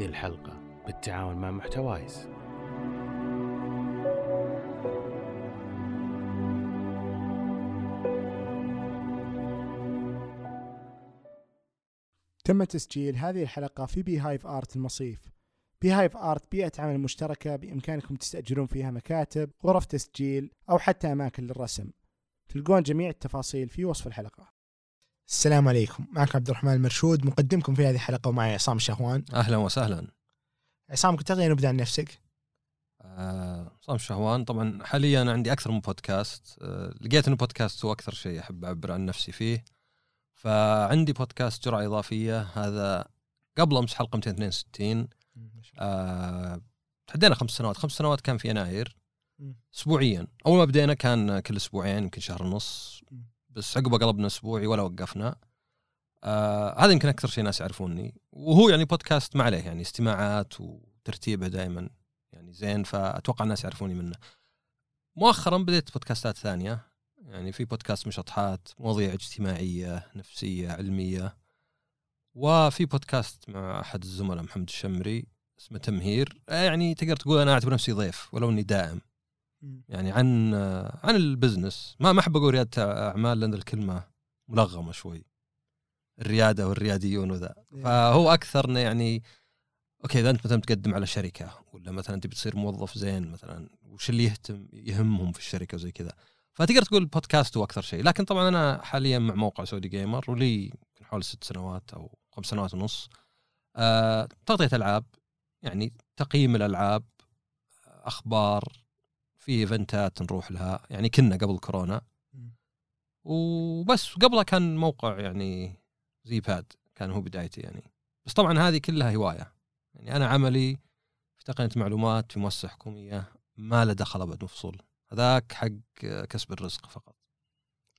هذه الحلقة. بالتعاون مع محتوايز. تم تسجيل هذه الحلقة في بي هايف آرت المصيف. بي هايف آرت بيئة عمل مشتركة بإمكانكم تستأجرون فيها مكاتب غرف تسجيل أو حتى أماكن للرسم. تلقون جميع التفاصيل في وصف الحلقة. السلام عليكم. معكم عبد الرحمن المرشود. مقدمكم في هذه الحلقة ومعي عصام الشهوان أهلا وسهلا. عصام كنت تغير نبدأ عن نفسك آه، صام شهوان طبعا حاليا عندي أكثر من بودكاست. آه، لقيت إنه بودكاست هو أكثر شيء أحب أعبر عن نفسي فيه. فعندي بودكاست جرعة إضافية. هذا قبل أمس حلقة 262 آه، تحدينا خمس سنوات. خمس سنوات كان في يناير. اسبوعيا. أول ما بدينا كان كل أسبوعين يمكن شهر ونص. بس عقبه قلبنا أسبوعي ولا وقفنا. آه هذا يمكن أكثر شيء ناس يعرفوني. وهو يعني بودكاست ما عليه يعني استماعات وترتيبه دائما يعني زين فأتوقع الناس يعرفوني منه. مؤخرا بديت بودكاستات ثانية. يعني في بودكاست مشطحات مواضيع اجتماعية نفسية علمية. وفي بودكاست مع أحد الزملاء محمد الشمري اسمه تمهير. يعني تقدر تقول أنا أعتبر نفسي ضيف ولو إني دائم. يعني عن عن ال business. ما ما أحب أقول ريادة أعمال لأن الكلمة ملغمة شوي. الريادة والرياديون وذا. فهو أكثر يعني أوكي إذا أنت مثلا تقدم على شركة ولا مثلا تبي تصير موظف زين مثلا وش اللي يهتم يهمهم في الشركة وزي كذا. فتقدر تقول البودكاست هو أكثر شيء. لكن طبعا أنا حاليا مع موقع سعودي جيمر ولي يمكن حوالي ست سنوات أو خمس سنوات ونص. آه تغطية ألعاب يعني تقييم الألعاب أخبار في إيفنتات نروح لها يعني كنا قبل كورونا. وبس قبلها كان موقع يعني زي باد كان هو بدايتي يعني. بس طبعا هذه كلها هواية. يعني أنا عملي في تقنيه معلومات في مؤسسة حكومية ما له دخل ابد مفصول هذاك حق كسب الرزق فقط.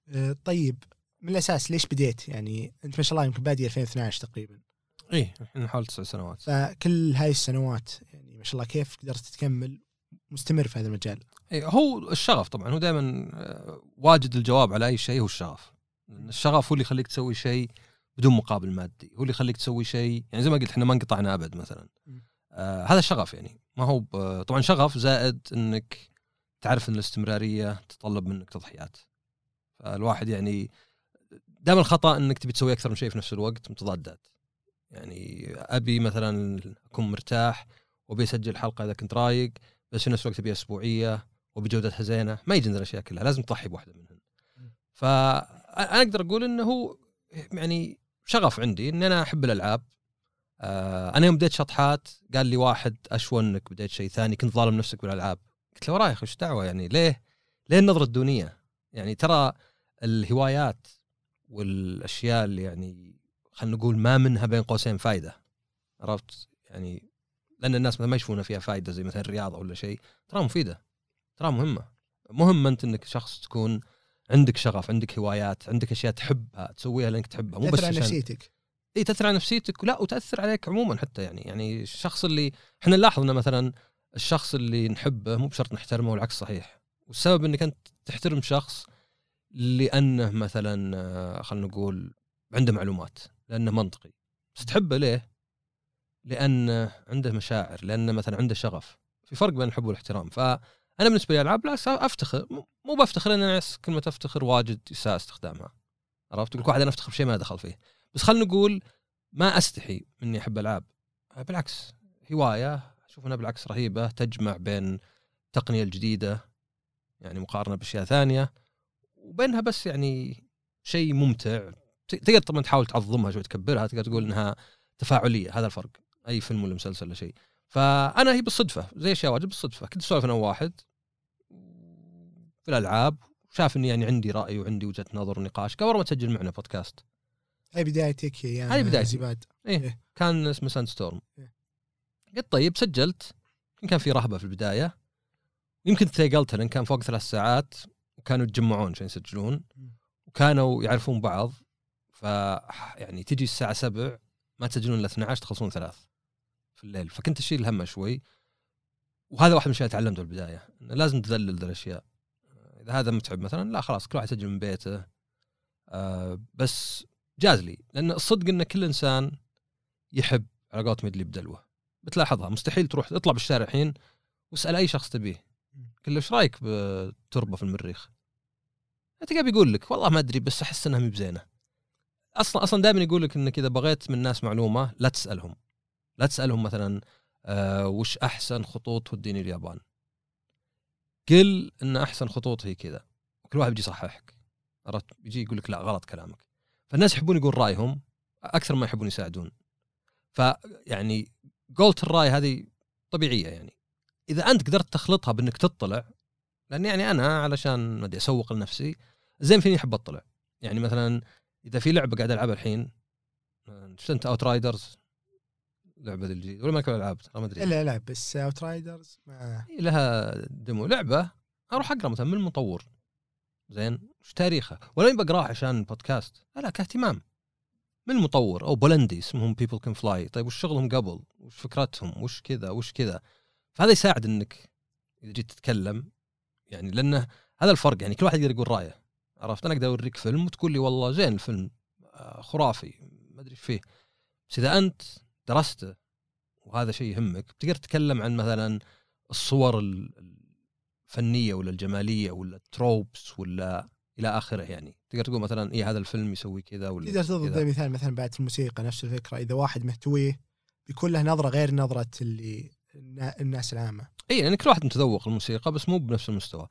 آه، طيب من الأساس ليش بديت؟ يعني أنت ما شاء الله يمكن بادي 2012 تقريبا. إيه الحين حوالي تسع سنوات. فكل هاي السنوات يعني ما شاء الله كيف قدرت تكمل مستمر في هذا المجال؟ هو الشغف طبعا هو دائما واجد الجواب على أي شيء هو الشغف. الشغف هو اللي يخليك تسوي شيء بدون مقابل مادي هو اللي يخليك تسوي شيء يعني زي ما قلت إحنا ما انقطعنا أبد مثلا. آه هذا الشغف يعني ما هو طبعا شغف زائد إنك تعرف إن الاستمرارية تتطلب منك تضحيات. فالواحد يعني دائما الخطأ إنك تبي تسوي أكثر من شيء في نفس الوقت متضادات. يعني أبي مثلا أكون مرتاح وأبي أسجل حلقة إذا كنت رايق بس في نفس الوقت أبي أسبوعية وبجودتها زينه ما يجي الاشياء كلها لازم تضحي بواحدة منهن. فانا أقدر أقول إنه هو يعني شغف عندي ان أنا أحب الألعاب. آه أنا يوم بديت شطحات قال لي واحد اشون إنك بديت شيء ثاني كنت ظالم نفسك بالألعاب. قلت له وراي وش دعوه يعني؟ ليه؟ ليه النظرة الدونية؟ يعني ترى الهوايات والأشياء اللي يعني خلينا نقول ما منها بين قوسين فائده عرفت؟ يعني لأن الناس ما يشوفون فيها فائده زي مثلا الرياضة ولا شيء ترى مفيدة. ترى مهمة. مهم أنت إنك شخص تكون عندك شغف عندك هوايات عندك أشياء تحبها تسويها لأنك تحبها مو بس تأثر على نفسيتك. إي تأثر على نفسيتك. ولا وتأثر عليك عموما حتى يعني. يعني الشخص اللي إحنا نلاحظ إنه مثلا الشخص اللي نحبه مو بشرط نحترمه والعكس صحيح. والسبب إنك أنت تحترم شخص لأنه مثلا آه، خلينا نقول عنده معلومات لأنه منطقي. بس تحبه ليه؟ لأنه عنده مشاعر لأنه مثلا عنده شغف. في فرق بين الحب والاحترام. فانا بالنسبة لي ألعاب بالعكس أفتخر. مو- بفتخر لأن أحس كلمة أفتخر واجد يساء استخدامها. عرفت؟ لك واحد أنا أفتخر بشيء ما دخل فيه. بس خلينا نقول ما أستحي إني أحب ألعاب. بالعكس. هواية أشوف إنها بالعكس رهيبة تجمع بين التقنيه الجديده يعني مقارنة بأشياء ثانية وبينها بس يعني شيء ممتع. تقدر طبعا تحاول تعظمها شوي تكبرها تقدر تقول إنها تفاعلية. هذا الفرق. أي فيلم ولا مسلسل ولا شيء. فأنا هي بالصدفة زي أشياء واجد بالصدفة. كنت أسولف أنا وواحد في الألعاب شاف إني يعني عندي رأي وعندي وجهة نظر ونقاش والله ما تسجل معنا بودكاست هاي بدايتك يا هاي بدايتي. زي باد إيه. إيه. كان اسمه ساند ستورم إيه. قلت طيب سجلت يمكن كان في رهبة في البداية يمكن ثقلتها لأن كان فوق ثلاث ساعات وكانوا يتجمعون عشان يسجلون. وكانوا يعرفون بعض ف يعني تجي الساعة 7 ما تسجلون إلا 12 تخلصون ثلاث في الليل فكنت أشيل همه شوي وهذا واحد من الأشياء تعلمته بالبدايه إنه لازم تذلل ذا الأشياء إذا هذا متعب مثلا لا خلاص كل واحد يسجل من بيته. آه بس جاز لي لأن الصدق إن كل إنسان يحب على قولتهم يدلي بدلوه. بتلاحظها مستحيل تروح تطلع بالشارع الحين واسال أي شخص تبيه. قل له إيش رأيك بتربة في المريخ؟ تلقاه بيقول لك والله ما أدري بس أحس إنها مي بزينة. أصلا أصلا دائما يقول لك انك اذا بغيت من الناس معلومة لا تسألهم. لا تسألهم مثلا آه وش أحسن خطوط توديني اليابان؟ قل إن أحسن خطوط هي كذا. كل واحد بيجي يصححك. عرفت؟ بيجي يقول لك لا غلط كلامك. فالناس يحبون يقول رأيهم أكثر ما يحبون يساعدون. فيعني قولة الرأي هذه طبيعية يعني. إذا أنت قدرت تخلطها بإنك تطلع لأن يعني أنا علشان ما أدري أسوق لنفسي زين فيني أحب أطلع. يعني مثلا إذا في لعبة قاعد ألعبها الحين شفت أنت Outriders لعبة الجديدة ولا ما كان العاب ما أدري. الا لا بس Outriders ما لها demo. لعبة أروح أقرأ مثلا من المطور. زين وش تاريخه ولا يبقى اقراه عشان بودكاست لا كاهتمام. من المطور. أو بولندي اسمهم People Can Fly طيب وش شغلهم قبل؟ وش فكرتهم؟ وش كذا؟ وش كذا؟ فهذا يساعد إنك إذا جيت تتكلم. يعني لأنه هذا الفرق يعني كل واحد يقدر يقول رأيه. عرفت؟ أنا أقدر أوريك فيلم وتقول لي والله زين الفيلم آه، خرافي ما أدري فيه. بس إذا أنت درسته وهذا شيء يهمك بتقدر تتكلم عن مثلا الصور الفنية ولا الجمالية ولا التروبس ولا إلى آخره يعني. تقدر تقول مثلا اي هذا الفيلم يسوي كذا ولا تقدر تضرب. مثال مثلا بعد الموسيقى نفس الفكرة إذا واحد مهتويه بيكون له نظرة غير نظرة اللي النا- الناس العامة. اي يعني كل واحد متذوق الموسيقى بس مو بنفس المستوى.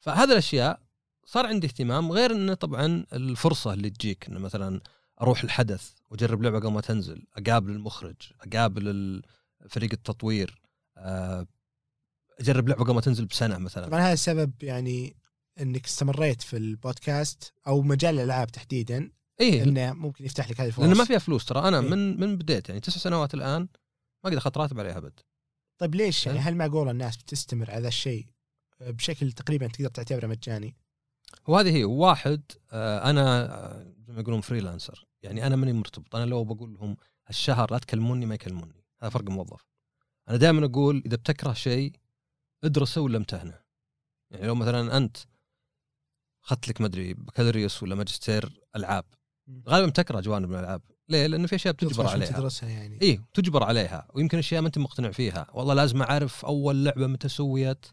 فهذه الأشياء صار عندي اهتمام غير إنه طبعا الفرصة اللي تجيك إنه مثلا أروح الحدث واجرب لعبة قبل ما تنزل أقابل المخرج أقابل فريق التطوير آه، أجرب لعبة قبل ما تنزل بسنة مثلا. طبعا هذا السبب يعني إنك استمريت في البودكاست أو مجال الألعاب تحديدا إيه. إنه ممكن يفتح لك هذه الفرص لأنه ما فيها فلوس ترى أنا إيه. من من بديت يعني تسع سنوات الآن ما قد اخذت راتب عليها أبد. طيب ليش يعني؟ إيه. هل معقول الناس بتستمر على ذا الشيء بشكل تقريبا تقدر تعتبره مجاني؟ وهذه هي واحد آه، أنا آه، زي ما يقولون freelancer يعني أنا ماني مرتبط أنا لو بقول لهم هالشهر لا تكلموني ما يكلموني هذا فرق موظف. أنا دائما أقول إذا بتكره شيء ادرسه ولا امتهنه. يعني لو مثلا أنت أخذت لك ما أدري بكالوريوس ولا ماجستير ألعاب. غالبا تكره جوانب من الألعاب. ليه؟ لأن في أشياء بتجبر عليها. تدرسها يعني. إيه تجبر عليها. ويمكن أشياء ما أنت مقتنع فيها. والله لازم أعرف أول لعبة متى سويت.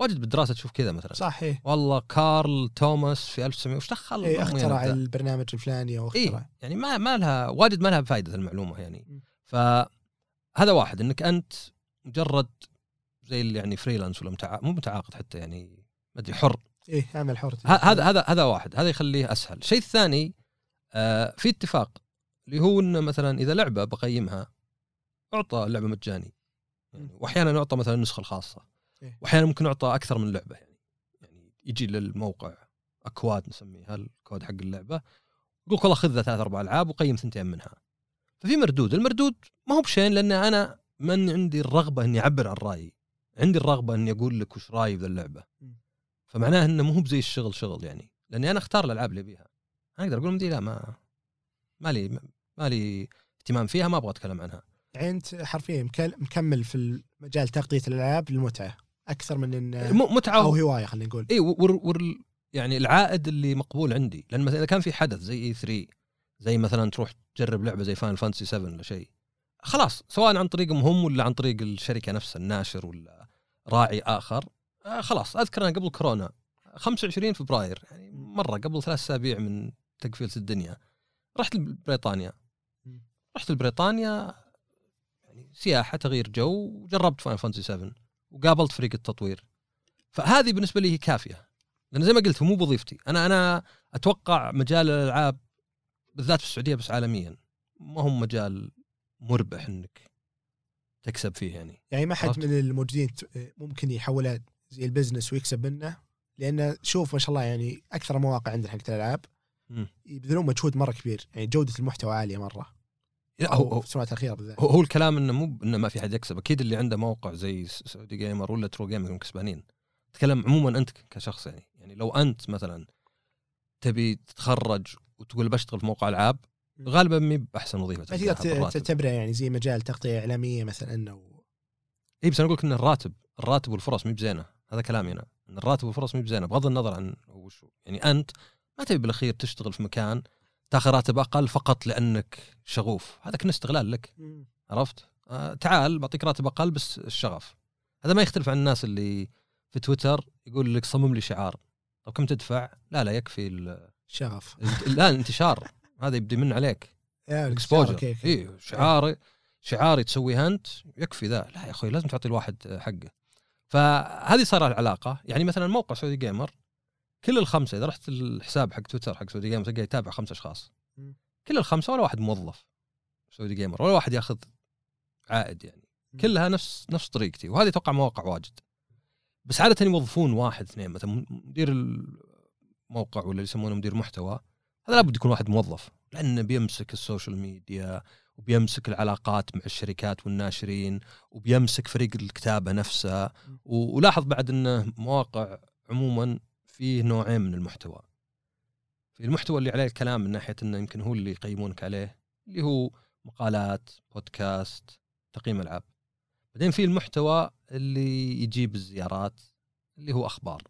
واجد بالدراسة تشوف كذا مثلا صح إيه والله كارل توماس في 1900 وش دخل إيه اخترع؟ البرنامج الفلاني أو اخترع إيه يعني ما ما لها واجد ما لها فائده المعلومة يعني. فهذا واحد إنك أنت مجرد زي اللي يعني freelance ولا متع... مو متعاقد حتى يعني ما أدري حر إيه عمل حر هذا هذا هذا واحد هذا يخليه أسهل الشيء الثاني آه في اتفاق اللي هو إنه مثلا إذا لعبة بقيمها أعطى لعبة مجاني يعني. واحيانا نعطى مثلا النسخه الخاصة إيه. وأحيانا ممكن نعطى أكثر من لعبة يعني. يعني يجي للموقع أكواد نسميها الكود حق اللعبة؟ يقول لك والله خذ ثلاث أربع ألعاب وقيم ثنتين منها. ففي مردود المردود ما هو بشين لأن أنا من عندي الرغبة إني أعبر عن رأيي. عندي الرغبة إني أقول لك وش رأيي بذا اللعبة. فمعناه إنه مو بزي الشغل شغل يعني. لأني أنا أختار الألعاب اللي أبيها. أنا أقدر أقول مدي لا ما ما لي ما لي اهتمام فيها ما أبغى أتكلم عنها. يعني أنت حرفيا مكمل في مجال تغطية الألعاب للمتعه أكثر من ان م- متعه أو هواية خلينا نقول. اي ور ور يعني العائد اللي مقبول عندي. لأن مثلا إذا كان في حدث زي E3 زي مثلا تروح تجرب لعبة زي Final Fantasy 7 ولا شيء خلاص سواء عن طريقهم هم ولا عن طريق الشركة نفسها الناشر ولا راعي آخر آه خلاص أذكر أنا قبل كورونا 25 فبراير يعني مرة قبل ثلاث أسابيع من تقفيلة الدنيا رحت لبريطانيا. رحت لبريطانيا يعني سياحة تغيير جو وجربت Final Fantasy 7 وقابلت فريق التطوير. فهذه بالنسبة لي هي كافية. لأن زي ما قلت مو بوظيفتي. أنا أنا أتوقع مجال الألعاب بالذات في السعودية بس عالميا ما هو مجال مربح إنك تكسب فيه يعني. يعني ما حد؟ من الموجودين ممكن يحولها زي ال business ويكسب منه لأن شوف ما شاء الله يعني أكثر المواقع عندنا حقت الألعاب. يبذلون مجهود مرة كبير. يعني جودة المحتوى عالية مرة. هو, أو هو, في السنوات الاخيره بالذات هو, هو الكلام إنه مو إنه ما في حد يكسب أكيد اللي عنده موقع زي سعودي جيمر ولا ترو جيمر كسبانين تكلم عموما أنت كشخص يعني يعني لو أنت مثلا تبي تتخرج وتقول بشتغل في موقع ألعاب. غالبا مي بأحسن وظيفة تقدر. تعتبره يعني زي مجال تغطية إعلامية مثلا أو إي بس أنا أقول لك إن الراتب الراتب والفرص مي بزينة هذا كلامي أنا إن الراتب والفرص مي بزينة بغض النظر عن وش. يعني أنت ما تبي بالأخير تشتغل في مكان تاخذ راتب أقل فقط لأنك شغوف. هذا كان استغلال لك. عرفت؟ آه تعال بعطيك راتب أقل بس الشغف. هذا ما يختلف عن الناس اللي في تويتر يقول لك صمم لي شعار. طب كم تدفع؟ لا لا يكفي ال- شغف. لا الانتشار. هذا يبدي من عليك. exposure. إي شعاري شعاري تسويها أنت يكفي ذا. لا يا أخوي لازم تعطي الواحد حقه. فهذه صار العلاقة. يعني مثلا موقع سعودي جيمر كل الخمسة إذا رحت الحساب حق تويتر حق سعودي جيمر تلقى يتابع خمس أشخاص. كل الخمسة ولا واحد موظف سعودي جيمر ولا واحد ياخذ عائد يعني. كلها نفس نفس طريقتي وهذه أتوقع مواقع واجد. بس عاده يوظفون واحد اثنين مثلا مدير الموقع ولا اللي يسمونه مدير محتوى هذا لابد يكون واحد موظف لأنه بيمسك ال social media وبيمسك العلاقات مع الشركات والناشرين وبيمسك فريق الكتابة نفسه. ولاحظ بعد إنه مواقع عموما فيه نوعين من المحتوى. في المحتوى اللي عليه الكلام من ناحية إنه يمكن هو اللي يقيمونك عليه اللي هو مقالات بودكاست تقييم ألعاب. بعدين في المحتوى اللي يجيب الزيارات اللي هو أخبار.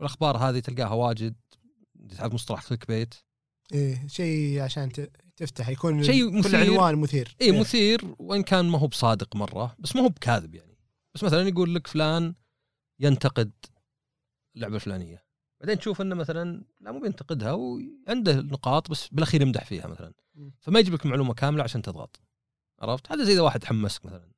والاخبار هذه تلقاها واجد تعرف مصطلح كليك بيت. إيه شيء عشان تفتح يكون شيء كل مثير. عنوان مثير. اي إيه، مثير وإن كان ما هو بصادق مرة بس ما هو بكاذب يعني. بس مثلا يقول لك فلان ينتقد اللعبة الفلانية. بعدين تشوف إنه مثلا لا مو بينتقدها وعنده نقاط بس بالأخير يمدح فيها مثلا. فما يجيب لك معلومة كاملة عشان تضغط. عرفت؟ هذا زي إذا واحد حمسك مثلا.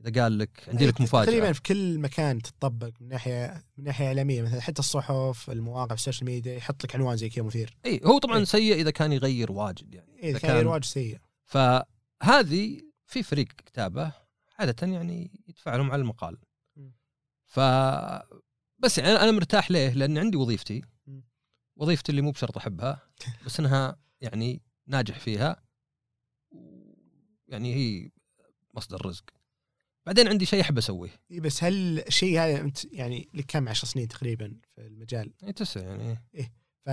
إذا قال لك عندي لك مفاجأة. تقريبا في كل مكان تطبق من ناحية من ناحية إعلامية مثلا حتى الصحف المواقع ال social media يحط لك عنوان زي كذا مثير. إي هو طبعا إيه. سيء إذا كان يغير واجد يعني. إذا كان واجد سيء. فهذه في فريق كتابه عادة يعني يدفع لهم على المقال. ف بس يعني أنا مرتاح ليه؟ لأن عندي وظيفتي. وظيفتي اللي مو بشرط أحبها بس إنها يعني ناجح فيها. يعني هي مصدر رزق. بعدين عندي شيء أحب أسويه. إيه بس هل الشيء هذا أنت يعني لك كم؟ عشر سنين تقريبا في المجال. يعني تسع يعني. ف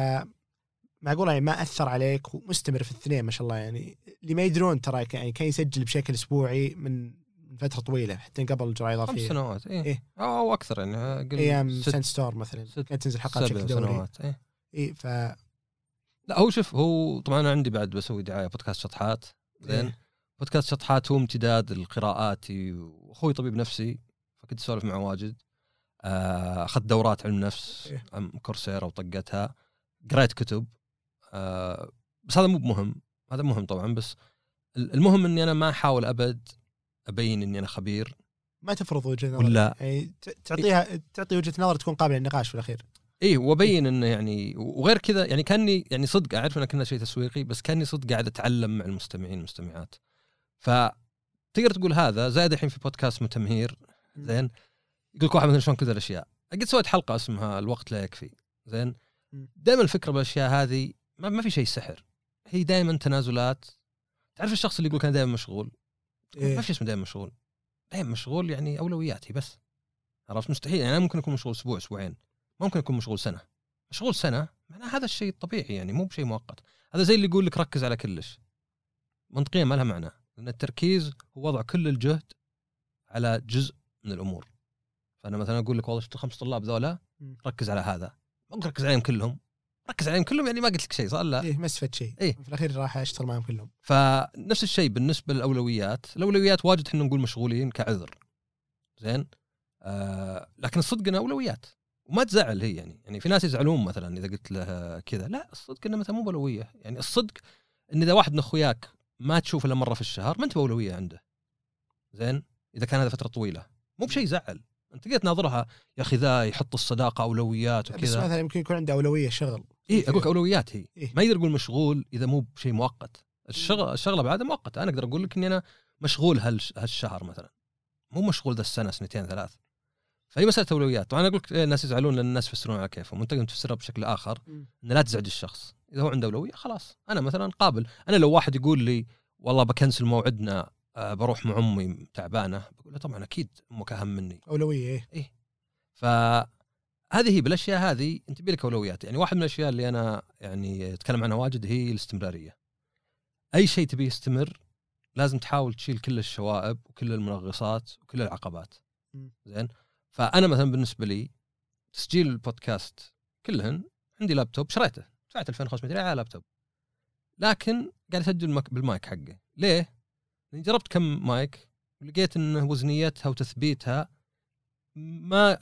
معقول يعني ما أثر عليك ومستمر في الاثنين ما شاء الله يعني اللي ما يدرون ترى يعني كان يسجل بشكل أسبوعي من من فترة طويلة حتى قبل الجرعة خمس الاضافيه سنوات إيه, إيه. أو أكثر يعني أيام ست سان ستور مثلا ست- كانت تنزل حلقات بشكل دوري. سنوات اي ف لا هو شوف هو طبعا أنا عندي بعد بسوي دعاية بودكاست شطحات زين. إيه. بودكاست شطحات هو امتداد لقراءاتي وأخوي طبيب نفسي فكنت أسولف معه واجد. آه، أخذت دورات علم نفس إيه. Coursera وطقتها. قريت كتب. آه، بس هذا مو بمهم هذا مهم طبعا بس ال- المهم إني أنا ما أحاول أبد أبين إني أنا خبير. ما تفرض وجهة نظر ولا. يعني تعطيها تعطي وجهة نظر تكون قابلة للنقاش في الأخير. إيه وأبين إنه يعني وغير كذا يعني كأني يعني صدق أعرف إنه كنا شيء تسويقي بس كأني صدق قاعد أتعلم مع المستمعين والمستمعات. فتقدر تقول هذا زائد الحين في بودكاست متمهير زين. يقول لك واحد مثلا شلون كذا الأشياء. قد سويت حلقة اسمها الوقت لا يكفي زين. دائما الفكرة بالأشياء هذه ما, ما في شيء سحر. هي دائما تنازلات. تعرف الشخص اللي يقول كان دائما مشغول؟ إيه. ما في اسمه دائما مشغول. دائما مشغول يعني اولويات هي بس. عرفت؟ مستحيل. يعني أنا ممكن أكون مشغول أسبوع أسبوعين. ممكن أكون مشغول سنة. مشغول سنة معناه هذا الشيء الطبيعي يعني مو بشيء مؤقت. هذا زي اللي يقول لك ركز على كلش. منطقيا ما لها معنى. لأن التركيز هو وضع كل الجهد على جزء من الأمور. فأنا مثلا أقول لك والله شفت الخمس طلاب ذولا. ركز على هذا. ما ركز عليهم كلهم. ركز عليهم كلهم يعني ما قلت لك شيء صح؟ لا. إيه ما استفدت شيء. إيه. في الأخير راح أشتغل معهم كلهم. فنفس الشيء بالنسبة للأولويات. الأولويات واجد إحنا نقول مشغولين كعذر. زين؟ آه لكن الصدق إنها أولويات. وما تزعل هي يعني. يعني في ناس يزعلون مثلا إذا قلت له كذا. لا الصدق انه مثلا مو بأولوية. يعني الصدق إن إذا واحد من أخوياك ما تشوفه إلا مرة في الشهر ما أنت بأولوية عنده. زين؟ إذا كان هذا فترة طويلة. مو بشيء يزعل. أنت تقدر تناظرها. يا أخي ذا يحط الصداقة أولويات بس وكذا. مثلا يمكن يكون عنده أولوية شغل. اي أقول لك أولويات هي. إيه. ما يقدر يقول مشغول إذا مو بشيء مؤقت. الشغل الشغلة بعدها مؤقتة. أنا أقدر أقول لك إني أنا مشغول هالش- هالشهر مثلا. مو مشغول ذا السنة سنتين ثلاث. فهي مسألة أولويات. طبعا أقول لك إيه، الناس يزعلون لأن الناس يفسرون على كيفهم. وأنت تفسرها بشكل آخر. ان لا تزعج الشخص. إذا هو عنده أولوية خلاص. أنا مثلا قابل. أنا لو واحد يقول لي والله بكنسل موعدنا آه، بروح مع أمي تعبانة. بقول له طبعا أكيد أمك اهم مني. أولوية إيه. فهذه هي بالأشياء هذه انت بيلك اولويات يعني واحد من الأشياء اللي أنا يعني أتكلم عنها واجد هي الاستمرارية. أي شيء تبيه يستمر لازم تحاول تشيل كل الشوائب وكل المنغصات وكل العقبات. زين؟ فأنا مثلا بالنسبة لي تسجيل البودكاست كلهن عندي لابتوب شريته. دفعت 2500 ريال على لابتوب. لكن قاعد أسجل بالمايك حقه. ليه؟ لأني جربت كم مايك ولقيت إنه وزنيتها وتثبيتها ما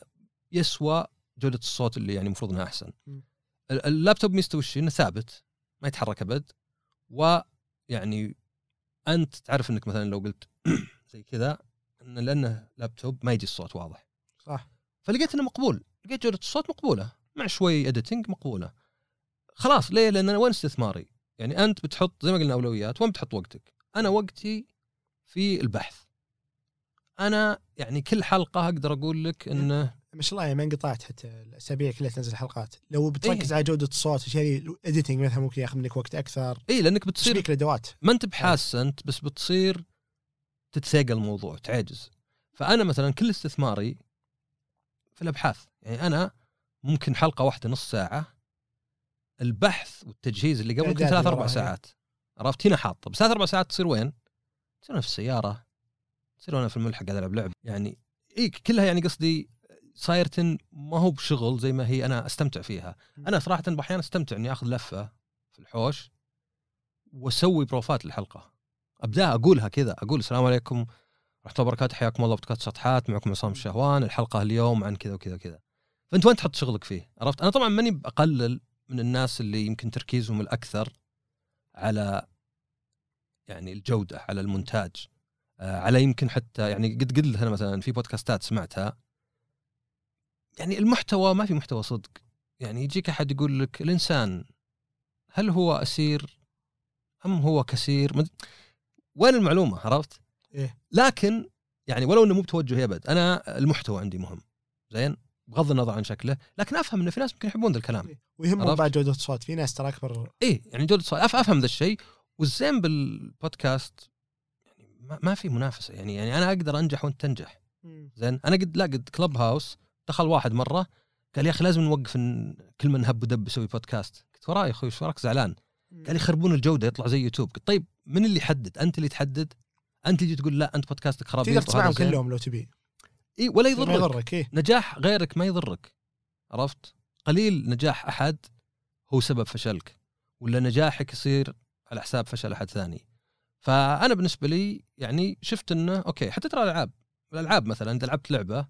يسوى جودة الصوت اللي يعني المفروض إنها أحسن. اللابتوب ميزته وش؟ إنه ثابت ما يتحرك أبد ويعني أنت تعرف إنك مثلا لو قلت زي كذا إن لأنه لابتوب ما يجي الصوت واضح. صح. فلقيت إنه مقبول. لقيت جودة الصوت مقبولة. مع شوي editing مقبولة. خلاص ليه؟ لأن أنا وين استثماري؟ يعني أنت بتحط زي ما قلنا أولويات وين بتحط وقتك؟ أنا وقتي في البحث. أنا يعني كل حلقة أقدر أقول لك إنه ما شاء الله يعني ما انقطعت حتى الأسابيع كلها تنزل حلقات. لو بتركز إيه. على جودة الصوت والاشياء الاديتنج مثلا ممكن ياخذ منك وقت أكثر. اي لأنك بتصير تصير لك الأدوات. ما أنت بحاس أنت بس بتصير تتثاقل الموضوع تعجز. فأنا مثلا كل استثماري في الأبحاث. يعني أنا ممكن حلقة واحدة نص ساعة. البحث والتجهيز اللي قبل يمكن ثلاث أربع. ساعات. عرفت؟ هنا حاطه. بس ثلاث أربع ساعات تصير وين؟ تصير أنا في السيارة؟ تصير أنا في الملحق قاعد العب لعب يعني اي كلها يعني قصدي صايرة ما هو بشغل زي ما هي أنا أستمتع فيها. أنا صراحة أحيانا أستمتع إني آخذ لفة في الحوش وأسوي بروفات للحلقة. أبدأ أقولها كذا أقول السلام عليكم ورحمه الله وبركاته حياكم الله بودكاست سطحات معكم عصام الشهوان الحلقة اليوم عن كذا وكذا وكذا. فأنت وين تحط شغلك فيه؟ عرفت؟ أنا طبعا ماني بقلل من الناس اللي يمكن تركيزهم الأكثر على يعني الجودة على المونتاج آه، على يمكن حتى يعني قد قلت أنا مثلا في بودكاستات سمعتها يعني المحتوى ما في محتوى صدق. يعني يجيك أحد يقول لك الإنسان هل هو أسير أم هو كثير مد- وين المعلومة؟ عرفت؟ إيه. لكن يعني ولو إنه مو بتوجهي ابد أنا المحتوى عندي مهم. زين؟ بغض النظر عن شكله لكن أفهم انه في ناس ممكن يحبون ذا الكلام. ويهمهم عرفت؟ بعد جودة الصوت. في ناس ترى أكبر. إيه. يعني جودة الصوت. أف- أفهم ذا الشيء. والزين بالبودكاست يعني ما, ما في منافسة. يعني يعني أنا أقدر أنجح وأنت تنجح. زين؟ أنا قد لا قد Clubhouse دخل واحد مرة قال يا أخي لازم نوقف كل من هب ودب يسوي بودكاست قلت وراي يا أخوي إيش وراك؟ زعلان. قال يخربون الجودة يطلع زي يوتيوب. قلت طيب من اللي يحدد؟ أنت اللي تحدد؟ أنت اللي تقول لا أنت بودكاستك خرابيط تقدر تسمعهم. كلهم لو تبي. إي ولا ما يضرك. يضرك إيه نجاح غيرك ما يضرك. عرفت؟ قليل نجاح أحد هو سبب فشلك ولا نجاحك يصير على حساب فشل أحد ثاني. فأنا بالنسبة لي يعني شفت إنه okay حتى ترى الألعاب. الألعاب مثلا اذا لعبت لعبة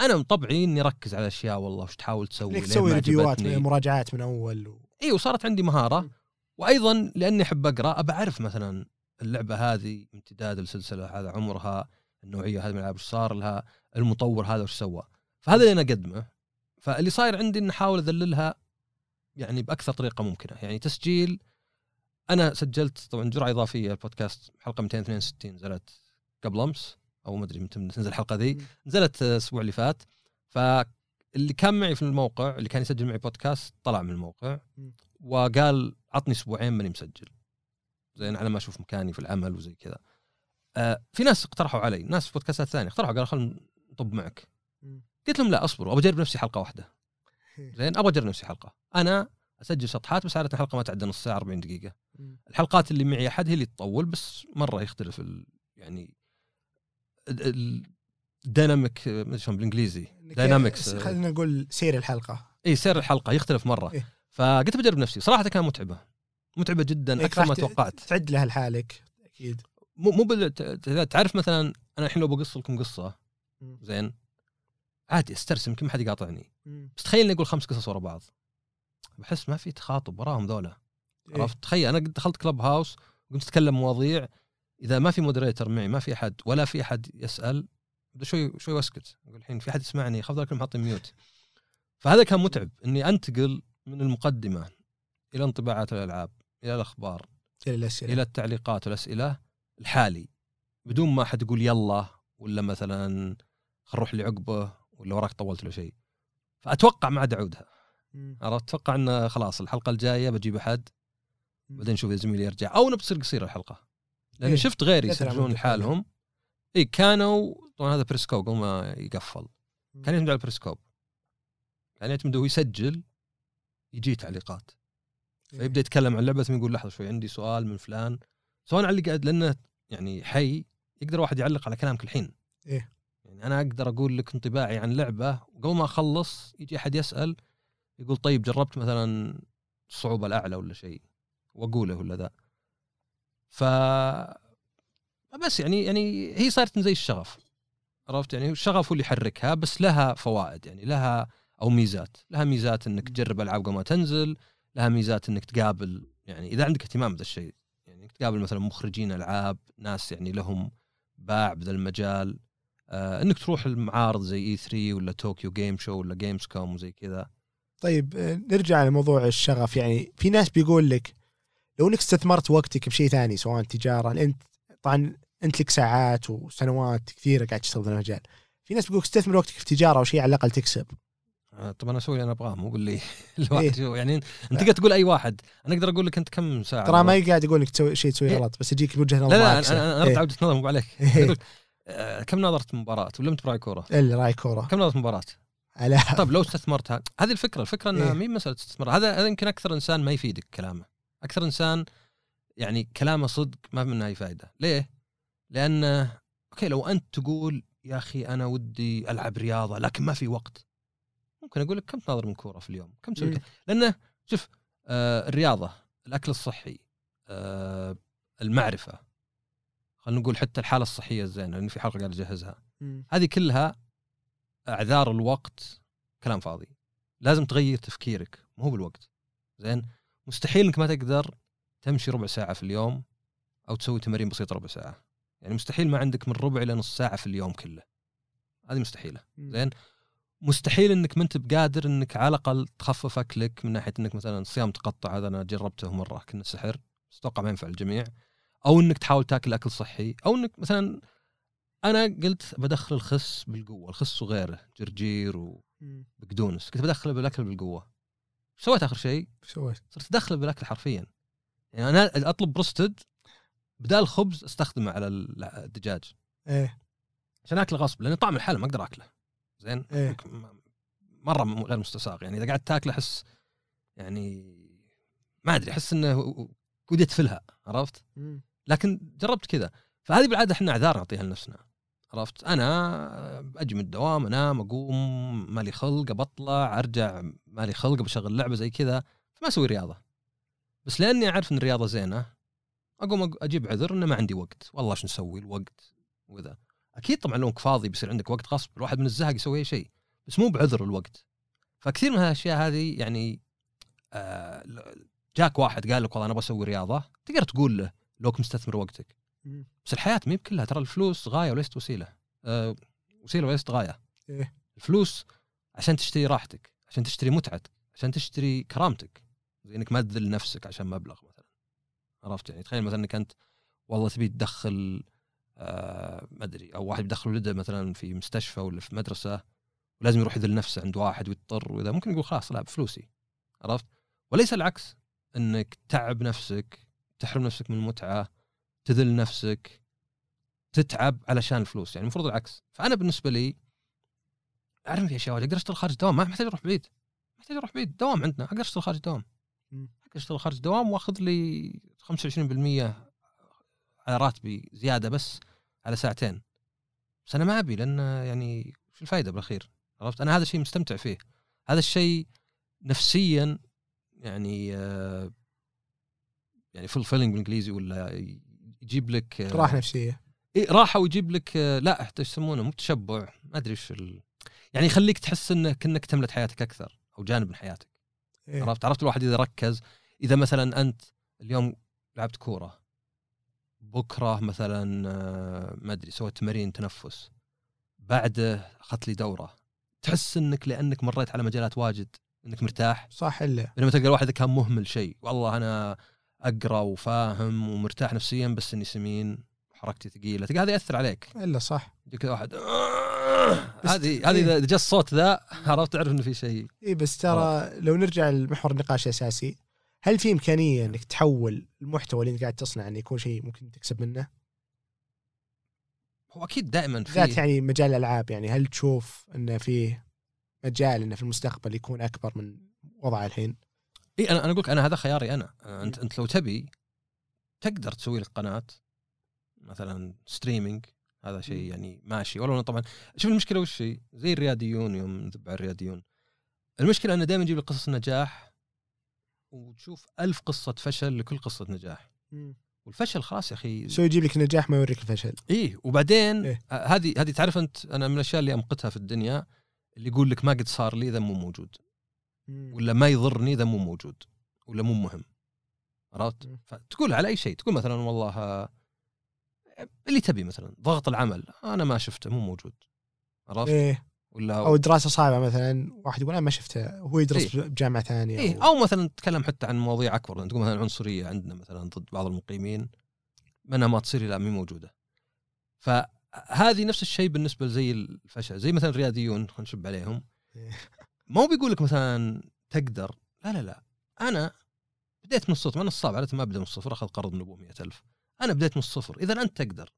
أنا من طبعي إني اركز على اشياء والله وش تحاول تسوي إنك ليه تسوي review ات. مراجعات من أول و... إي وصارت عندي مهارة. م. وأيضا لأني أحب أقرأ أبى أعرف مثلا اللعبة هذه امتداد السلسلة هذا عمرها النوعية هذه من الألعاب وش صار لها المطور هذا وش سوى. فهذا اللي أنا أقدمه. فاللي صاير عندي ان أحاول أذللها يعني بأكثر طريقة ممكنة. يعني تسجيل أنا سجلت طبعا جرعة إضافية البودكاست حلقة 262 نزلت قبل أمس. أو ما أدري متى تنزل الحلقة ذي. نزلت الأسبوع اللي فات فاللي كان معي في الموقع اللي كان يسجل معي بودكاست طلع من الموقع. وقال عطني أسبوعين ماني مسجل زين على ما أشوف مكاني في العمل وزي كذا آه في ناس اقترحوا علي ناس في بودكاستات ثانية اقترحوا قالوا خلينا نطب معك. قلت لهم لا أصبروا أبغى اجرب نفسي حلقة واحدة زين أبغى اجرب نفسي حلقة أنا أسجل شطحات بس عادة الحلقة ما تعدى نص ساعة 40 دقيقة. الحلقات اللي معي أحد هي اللي تطول بس مرة يختلف ال يعني ال dynamic شلون بالإنجليزي. dynamics خلينا نقول سير الحلقة. إي سير الحلقة يختلف مرة. إيه. فقلت بجرب نفسي. صراحة كان متعبة. متعبة جدا إنك أكثر ما توقعت. تعد لها لحالك أكيد. مو مو ت- تعرف مثلا أنا الحين لو بقص لكم قصة. زين؟ عادي استرسم يمكن ما حد يقاطعني. بس تخيل إني أقول خمس قصص ورا بعض. بحس ما في تخاطب وراهم ذولا. إيه. عرفت؟ تخيل أنا قد دخلت Clubhouse وقمت أتكلم مواضيع إذا ما في moderator معي ما في أحد ولا في أحد يسأل شوي شوي واسكت. أقول الحين في أحد يسمعني خاف ذلك حاطين ميوت. فهذا كان متعب إني أنتقل من المقدمة إلى انطباعات الألعاب إلى الأخبار إلى الأسئلة. إلى التعليقات والأسئلة الحالي بدون ما أحد يقول يلا ولا مثلا خل نروح لعقبة ولا وراك طولت ولا شيء. فأتوقع ما عاد أعودها. عرفت؟ أتوقع إنه خلاص الحلقة الجاية بجيب أحد. بعدين نشوف إذا زميلي يرجع أو إنه بتصير قصيره الحلقة. لأني إيه، شفت غيري يسجلون لحالهم. اي كانوا طبعا هذا بريسكوب قبل ما يقفل. كان يعتمد على البريسكوب كان يعتمد هو يسجل يجي تعليقات. إيه. فيبدأ يتكلم عن لعبة ثم يقول لحظة شوي عندي سؤال من فلان. سواء على اللي قاعد لأنه يعني حي يقدر واحد يعلق على كلامك الحين. إيه. يعني أنا أقدر أقول لك انطباعي عن لعبة وقبل ما أخلص يجي أحد يسأل يقول طيب جربت مثلا الصعوبة الأعلى ولا شيء؟ وأقوله ولا ذا. ف بس يعني يعني هي صارت زي الشغف عرفت؟ يعني الشغف هو اللي يحركها بس لها فوائد يعني لها أو ميزات. لها ميزات إنك تجرب ألعاب قبل ما تنزل لها ميزات إنك تقابل يعني إذا عندك اهتمام بهذا الشيء يعني إنك تقابل مثلا مخرجين ألعاب ناس يعني لهم باع بذا المجال آه إنك تروح المعارض زي E3 ولا Tokyo Game Show ولا Gamescom وزي كذا. طيب آه، نرجع لموضوع الشغف يعني في ناس بيقول لك لو إنك استثمرت وقتك بشيء ثاني سواء تجارة انت طبعا أنت لك ساعات وسنوات كثيرة قاعد تشتغل في المجال. في ناس بيقول استثمر وقتك في تجاره أو شيء على الأقل تكسب. آه طب أنا أسوي اللي أنا أبغاه مو باللي الواحد شو يعني أنت تقدر تقول أي واحد. أنا أقدر أقول لك أنت كم ساعة ترى ما قاعد أقول لك تسوي شيء تسوي إيه. غلط بس اجيك بوجهة نظر لا لا. أنا أنا إيه. ارد عوده نظر مو عليك. إيه. آه كم نظرت مباراة؟ ولا انت كورة. اللي راي كورة. كم نظرت مباراة؟ طيب لو استثمرتها هذه الفكرة. الفكرة إنها إيه. مي مسألة استثمار. هذا هذا يمكن أكثر إنسان ما يفيدك كلامه. أكثر إنسان يعني كلامه صدق ما في منه أي فائده ليه؟ لأن أوكي لو أنت تقول يا أخي أنا ودي ألعب رياضة لكن ما في وقت ممكن أقول لك كم تناظر من كورة في اليوم؟ كم تسوي. كذا؟ لأنه شوف آه الرياضة الأكل الصحي آه المعرفة خلينا نقول حتى الحالة الصحية الزينة لأن في حلقة قاعد أجهزها. هذه كلها أعذار الوقت كلام فاضي. لازم تغير تفكيرك مو بالوقت. زين؟ مستحيل إنك ما تقدر تمشي ربع ساعة في اليوم أو تسوي تمارين بسيطة ربع ساعة. يعني مستحيل ما عندك من ربع إلى نص ساعة في اليوم كله. هذه مستحيلة. زين؟ مستحيل إنك ما أنت بقادر إنك على الأقل تخفف أكلك من ناحية إنك مثلا صيام تقطع. هذا أنا جربته مرة كنا سحر بس أتوقع ما ينفع الجميع. أو إنك تحاول تاكل أكل صحي. أو إنك مثلا أنا قلت بدخل الخس بالقوة. الخس وغيره. جرجير وبقدونس كنت بدخله بالأكل بالقوة. سويت آخر شيء؟ سويت؟ صرت ادخله بالأكل حرفيا. يعني أنا أطلب بروستد بدال الخبز أستخدمه على الدجاج. إيه. عشان أكله غصب لأن طعم لحاله ما أقدر أكله. زين؟ إيه. مرة غير مستساغ. يعني إذا قعدت تاكله أحس يعني ما أدري أحس إنه ودي اتفلها عرفت؟ لكن جربت كذا. فهذه بالعادة إحنا أعذار نعطيها لنفسنا. عرفت؟ أنا أجي من الدوام أنام أقوم مالي خلق بطلع أرجع مالي خلق بشغل لعبة زي كذا ما أسوي رياضة. بس لأني أعرف إن الرياضة زينة أقوم أجيب عذر إنه ما عندي وقت. والله شو نسوي؟ الوقت وذا. أكيد طبعا لو أنك فاضي بيصير عندك وقت غصب الواحد من الزهق يسوي أي شيء. بس مو بعذر الوقت. فكثير من هالأشياء هذه يعني آه جاك واحد قال لك والله أنا أبغى أسوي رياضة تقدر تقول له لو مستثمر وقتك. بس الحياة ما هي بكلها ترى الفلوس غاية وليست وسيلة. أه وسيلة وليست غاية. إيه. الفلوس عشان تشتري راحتك عشان تشتري متعتك عشان تشتري كرامتك. زي إنك ما تذل نفسك عشان مبلغ مثلا. عرفت يعني؟ تخيل مثلا إنك أنت والله تبي تدخل آه ما أدري أو واحد يدخل ولده مثلا في مستشفى ولا في مدرسة ولازم يروح يذل نفسه عند واحد ويضطر وإذا ممكن يقول خلاص لا بفلوسي. عرفت؟ وليس العكس إنك تعب نفسك تحرم نفسك من المتعة تذل نفسك تتعب علشان الفلوس يعني المفروض العكس. فأنا بالنسبة لي أعرف في أشياء واجد. أقدر أشتغل خارج الدوام ما محتاج أروح بعيد. ما محتاج أروح بعيد. دوام عندنا. أقدر أشتغل خارج الدوام مم. أقدر أشتغل خارج الدوام وأخذ لي 25% على راتبي زيادة بس على ساعتين. بس أنا ما أبي لأن يعني شو الفائده بالأخير؟ عرفت؟ أنا هذا الشيء مستمتع فيه. هذا الشيء نفسيا يعني آه، يعني فولفيلنج بالإنجليزي ولا يجيب لك آه، راحة نفسية. إيه راحة ويجيب لك آه، لا يسمونه مو تشبع ما أدري إيش ال... يعني يخليك تحس انك انك تملت حياتك أكثر أو جانب من حياتك. إيه. عرفت؟ عرفت الواحد إذا ركز إذا مثلا أنت اليوم لعبت كورة بكرة مثلا آه، ما أدري سويت تمارين تنفس بعده أخذت لي دورة تحس إنك لأنك مريت على مجالات واجد إنك مرتاح. صح إلا. بينما تلقى الواحد كان مهمل شيء والله أنا أقرأ وفاهم ومرتاح نفسيا بس إني سمين حركتي ثقيلة تلقى هذا ياثر عليك إلا صح يجيك واحد هذه هذه إيه. إذا جاء الصوت ذا عرفت تعرف إنه في شيء اي بس ترى لو نرجع لمحور النقاش الأساسي هل في إمكانية إنك تحول المحتوى اللي أنت قاعد تصنعه إنه يكون شيء ممكن تكسب منه؟ هو أكيد دائما في يعني مجال الألعاب يعني هل تشوف إنه فيه مجال إنه في المستقبل يكون أكبر من وضعه الحين؟ إي أنا أنا أقول لك أنا هذا خياري أنا. أنت أنت لو تبي تقدر تسوي لك قناه مثلا streaming هذا شيء. يعني ماشي. ولو إنه طبعا شوف المشكلة وش هي؟ زي الرياديون يوم نذب على الرياديون. المشكلة أنه دائما يجيب لك قصص نجاح وتشوف ألف قصة فشل لكل قصة نجاح. والفشل خلاص يا أخي. سو يجيب لك نجاح ما يوريك الفشل. إيه وبعدين إيه. آه، هذه هذه تعرف أنت أنا من الأشياء اللي أمقتها في الدنيا اللي يقول لك ما قد صار لي ذا مو موجود. ولا ما يضرني ذا مو موجود ولا مو مهم. عرفت؟ فتقول على أي شيء تقول مثلا والله اللي تبي مثلا ضغط العمل أنا ما شفته مو موجود. عرفت؟ إيه. ولا أو دراسة صعبة مثلا واحد يقول أنا ما شفتها وهو يدرس إيه. بجامعة ثانية إيه. أو مثلا تتكلم حتى عن مواضيع أكبر تقول مثلا عنصرية عندنا مثلا ضد بعض المقيمين منها ما تصير لا مي موجودة. فهذه نفس الشيء بالنسبة لزي الفشل زي مثلا الرياضيون خلينا نشب عليهم. ما هو بيقول لك مثلا تقدر. لا لا لا. أنا بديت من الصفر من الصعب عاده ما أبدأ من الصفر أخذ قرض من أبوه 100000 أنا بديت من الصفر. إذا أنت تقدر.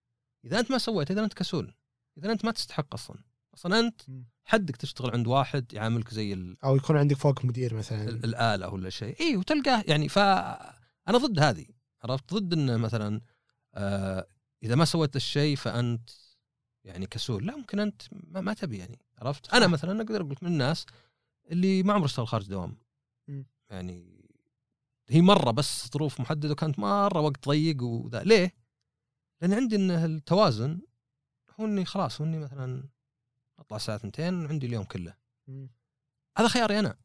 إذا أنت ما سويت إذا أنت كسول. إذا أنت ما تستحق أصلا. أصلا أنت. حدك تشتغل عند واحد يعاملك زي ال أو يكون عندك فوق مدير مثلا. ال- الآلة ولا شيء. اي وتلقاه يعني. ف أنا ضد هذه. عرفت؟ ضد إنه مثلا آه إذا ما سويت الشيء فأنت يعني كسول. لا ممكن أنت ما, ما تبي يعني. عرفت؟ أنا. مثلا أقدر أقول لك من الناس اللي ما عمره اشتغل خارج دوام مم. يعني هي مرة بس ظروف محددة وكانت مرة وقت ضيق وذا ليه؟ لأن عندي انه التوازن هو إني خلاص هو إني مثلا أطلع الساعة 2 وعندي اليوم كله مم. هذا خياري أنا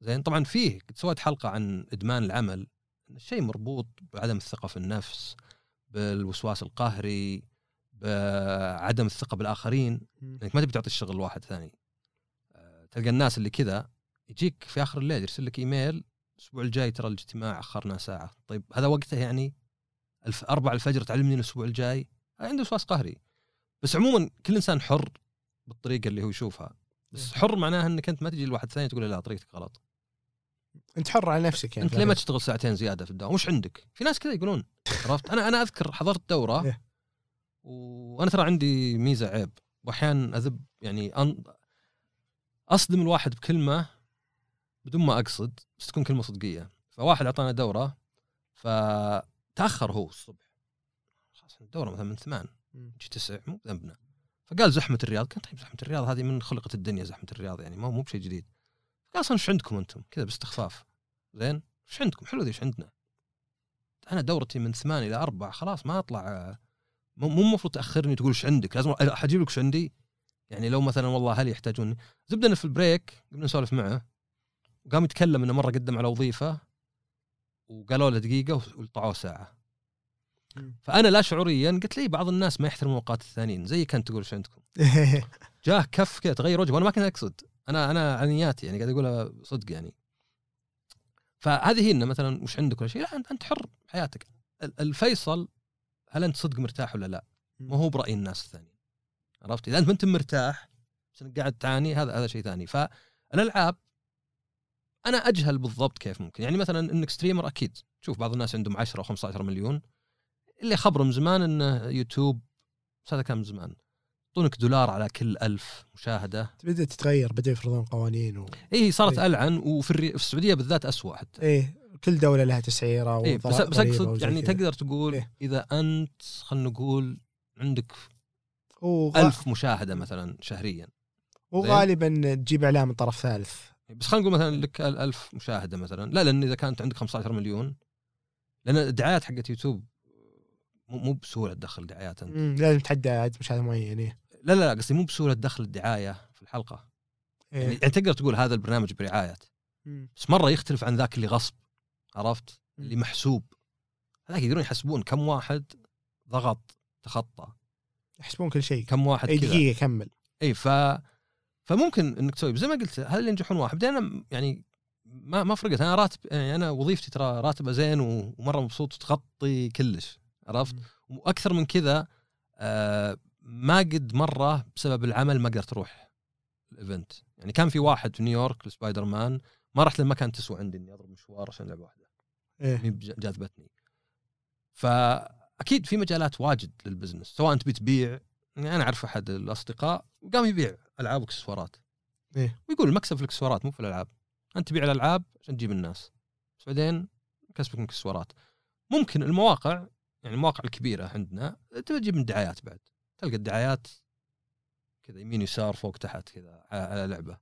زين طبعا فيه قد سويت حلقة عن إدمان العمل الشيء مربوط بعدم الثقة في النفس بالوسواس القهري بعدم الثقة بالآخرين. إنك ما تبي تعطي الشغل لواحد ثاني تلقى الناس اللي كذا يجيك في آخر الليل يرسل لك إيميل الأسبوع الجاي ترى الاجتماع أخرنا ساعة. طيب هذا وقته يعني الف أربع الفجر تعلمني الأسبوع الجاي؟ عنده وسواس قهري. بس عموما كل إنسان حر بالطريقة اللي هو يشوفها. بس إيه. حر معناه إنك أنت ما تجي لواحد ثاني تقول له لا طريقتك غلط. أنت حر على نفسك يعني أنت ليه ما تشتغل ساعتين زيادة في الدوام وش عندك؟ في ناس كذا يقولون عرفت؟ أنا أنا أذكر حضرت دورة إيه. وأنا ترى عندي ميزة عيب. واحيانا أذب يعني أن... أصدم الواحد بكلمة بدون ما أقصد بس تكون كلمة صدقية. فواحد أعطانا دورة فتأخر هو الصبح. خلاص الدورة مثلا من ثمان. يجي تسع مو بذنبنا. فقال زحمة الرياض قلت طيب زحمة الرياض هذه من خلقت الدنيا زحمة الرياض يعني ما مو بشيء جديد. قال أصلا إيش عندكم أنتم؟ كذا باستخفاف. زين إيش عندكم؟ حلو ذي إيش عندنا؟ أنا دورتي من ثمان إلى أربع خلاص ما أطلع مو مو المفروض تأخرني تقول إيش عندك لازم حجيب لك إيش عندي. يعني لو مثلا والله هل يحتاجوني؟ زبدة انه في البريك قمنا نسولف معه. وقام يتكلم إنه مرة قدم على وظيفة وقالوا له دقيقة وطلعوه ساعة. فأنا لا شعوريا قلت لي بعض الناس ما يحترمون اوقات الثانيين زي كنت تقول إيش عندكم؟ جاه كف كذا تغير وجهه وأنا ما كنت أقصد. أنا أنا على نياتي يعني قاعد اقولها صدق يعني. فهذه هي إنه مثلا وش عندك ولا شيء؟ لا أنت حر بحياتك ال- الفيصل هل أنت صدق مرتاح ولا لا؟ ما هو برأي الناس الثانيين. عرفت؟ اذا أنت ما انت مرتاح بس أنك قاعد تعاني هذا هذا شيء ثاني فالألعاب أنا أجهل بالضبط كيف ممكن يعني مثلا إنك streamer أكيد تشوف بعض الناس عندهم 10 أو 15 مليون اللي خبره من زمان إنه يوتيوب بس هذا كان من زمان يعطونك دولار على كل ألف مشاهدة بدات تتغير بدأوا يفرضون قوانين و... اي صارت إيه. ألعن وفي الري... في السعودية بالذات أسوأ حتى إيه كل دولة لها تسعيرة إيه بس, بس أقصد يعني. تقدر تقول إيه. إذا أنت خلينا نقول عندك وغ... ألف مشاهدة مثلا شهريا. وغالبا تجيب إعلان من طرف ثالث. بس خلينا نقول مثلا لك ألف مشاهدة مثلا. لا لأن إذا كانت عندك 15 مليون لأن الدعايات حقت يوتيوب مو بسهولة تدخل دعايات أنت. لازم تحدى عدد مشاهدة معين إيه. لا لا لا قصدي مو بسهولة تدخل الدعاية في الحلقة. يعني, إيه. يعني تقدر تقول هذا البرنامج برعايه مم. بس مرة يختلف عن ذاك اللي غصب عرفت؟ اللي. محسوب. هذاك يقدرون يحسبون كم واحد ضغط تخطى. يحسبون كل شيء. كم واحد أي دقيقة كمل إي ف فممكن إنك تسوي. زي ما قلت هل اللي ينجحون واحد؟ بعدين أنا يعني ما ما فرقت. أنا راتب يعني أنا وظيفتي ترى راتبه زين ومرة مبسوط وتغطي كلش عرفت. وأكثر من كذا آه ما قد مرة بسبب العمل ما قدرت أروح ال event يعني كان في واحد في نيويورك لسبايدر مان ما رحت لما كانت تسوى عندي إني أضرب مشوار عشان لعبة واحدة. إيه. مي بج- فاكيد في مجالات واجد لل business سواء انت بتبيع يعني أنا أعرف أحد الأصدقاء قام يبيع ألعاب وإكسسوارات. إيه. ويقول المكسب في الإكسسوارات مو في الألعاب أنت تبيع الألعاب عشان تجيب الناس. بس بعدين كسبك من الاكسسوارات ممكن المواقع يعني المواقع الكبيرة عندنا تبي تجيب من دعايات بعد. تلقى الدعايات كذا يمين يسار فوق تحت كذا على لعبة.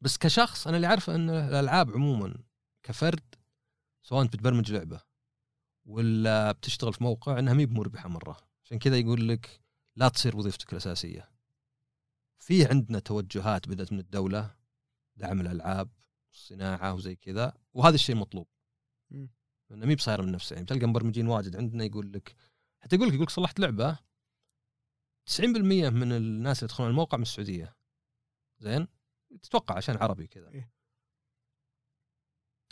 بس كشخص أنا اللي أعرفه إن الألعاب عموما كفرد سواء انت بتبرمج لعبة ولا بتشتغل في موقع إنها مي بمربحة مرة؟ عشان كذا يقول لك لا تصير وظيفتك الأساسية. في عندنا توجهات بدأت من الدولة دعم الألعاب الصناعه وزي كذا وهذا الشيء مطلوب. مم. لأنه مي بصايره من نفسه. يعني تلقى مبرمجين واجد عندنا يقول لك حتى يقول لك يقول لك صلحت لعبة 90% من الناس اللي يدخلون الموقع من السعودية. زين؟ تتوقع عشان عربي كذا إيه.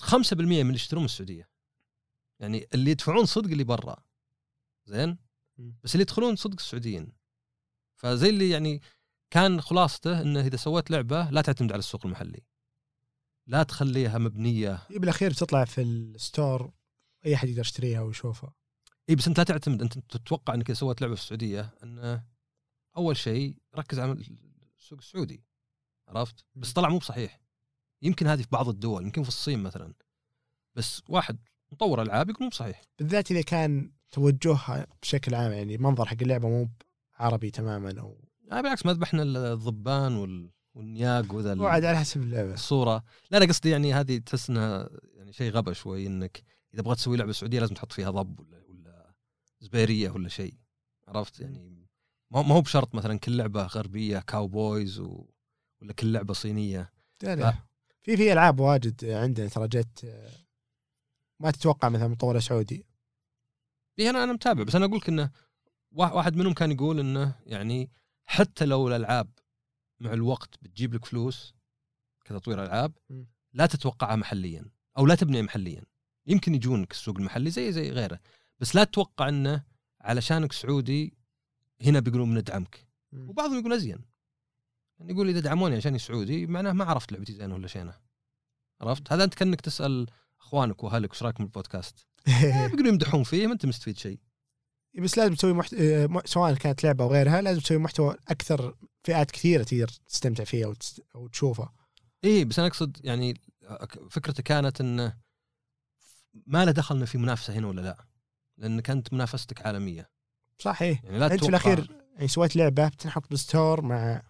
5% من اللي يشترون من السعودية. يعني اللي يدفعون صدق اللي برا. زين. بس اللي يدخلون صدق السعوديين. فزي اللي يعني كان خلاصته إنه إذا سويت لعبة لا تعتمد على السوق المحلي. لا تخليها مبنية. إيه بالأخير بتطلع في ال store أي أحد يقدر يشتريها ويشوفها. اي بس أنت لا تعتمد. أنت تتوقع إنك إذا سويت لعبة في السعودية انه أول شيء ركز على السوق السعودي. عرفت؟ بس. طلع مو بصحيح. يمكن هذه في بعض الدول يمكن في الصين مثلا. بس واحد مطور ألعاب يقول مو بصحيح. بالذات إذا كان توجهها بشكل عام يعني منظر حق اللعبة مو عربي تماما أو آه بالعكس ما ذبحنا الضبان وال... والنياق وذا وعد على حسب اللعبة. الصورة. لا لا قصدي يعني هذه تحس إنها يعني شيء غبا شوي إنك إذا بغيت تسوي لعبة سعودية لازم تحط فيها ضب ولا ولا زبيرية ولا شيء. عرفت؟ يعني ما هو- بشرط مثلا كل لعبة غربية كاوبويز و... ولا كل لعبة صينية. لا لا. في في ألعاب واجد عندنا ترى جت آه، ما تتوقع مثلا مطور سعودي؟ إيه أنا أنا متابع بس أنا أقول لك إنه وا- واحد منهم كان يقول إنه يعني حتى لو الألعاب مع الوقت بتجيب لك فلوس كتطوير ألعاب. لا تتوقعها محليا أو لا تبنيها محليا. يمكن يجونك السوق المحلي زي زي غيره بس لا تتوقع إنه علشانك سعودي هنا بيقولون بندعمك. وبعضهم يقول أزين. يعني يقول إذا دعموني عشاني سعودي معناه ما عرفت لعبتي زينة ولا شينة. عرفت؟ هذا أنت كأنك تسأل اخوانك واهلك وش رايكم بالبودكاست بيقولوا يمدحون فيه ما انت مستفيد شيء. بس لازم تسوي محت... آه، سواء كانت لعبة أو غيرها لازم تسوي محتوى أكثر فئات كثيرة تقدر تستمتع فيها وتست... أو تشوفها. إيه بس أنا أقصد يعني فكرته كانت انه ما له دخل إنه في منافسة هنا ولا لا لأنك أنت منافستك عالمية. صح إيه يعني لا أنت في الأخير يعني سويت لعبة بتنحط بال store مع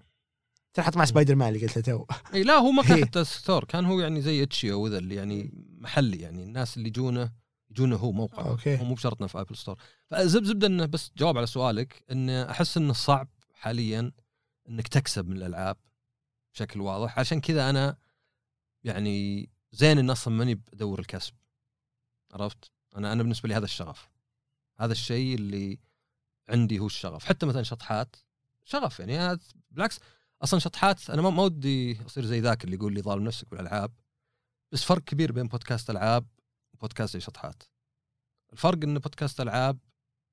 تنحط مع سبايدر مان اللي قلته تو. اي لا هو ما كان إيه. حتى store كان هو يعني زي itch.io وذا اللي يعني محلي يعني الناس اللي يجونه يجونه هو موقع okay. هو مو بشرط إنه في Apple Store فزب زبدة إنه بس جواب على سؤالك انه أحس إنه صعب حاليا إنك تكسب من الألعاب بشكل واضح. عشان كذا أنا يعني زين ان أصلا ماني بدور الكسب. عرفت؟ أنا أنا بالنسبة لي هذا الشغف. هذا الشيء اللي عندي هو الشغف. حتى مثلا شطحات شغف يعني. بالعكس أصلا شطحات أنا ما ما ودي أصير زي ذاك اللي يقول لي ظالم نفسك بالألعاب. بس فرق كبير بين بودكاست ألعاب وبودكاست زي شطحات الفرق إن بودكاست ألعاب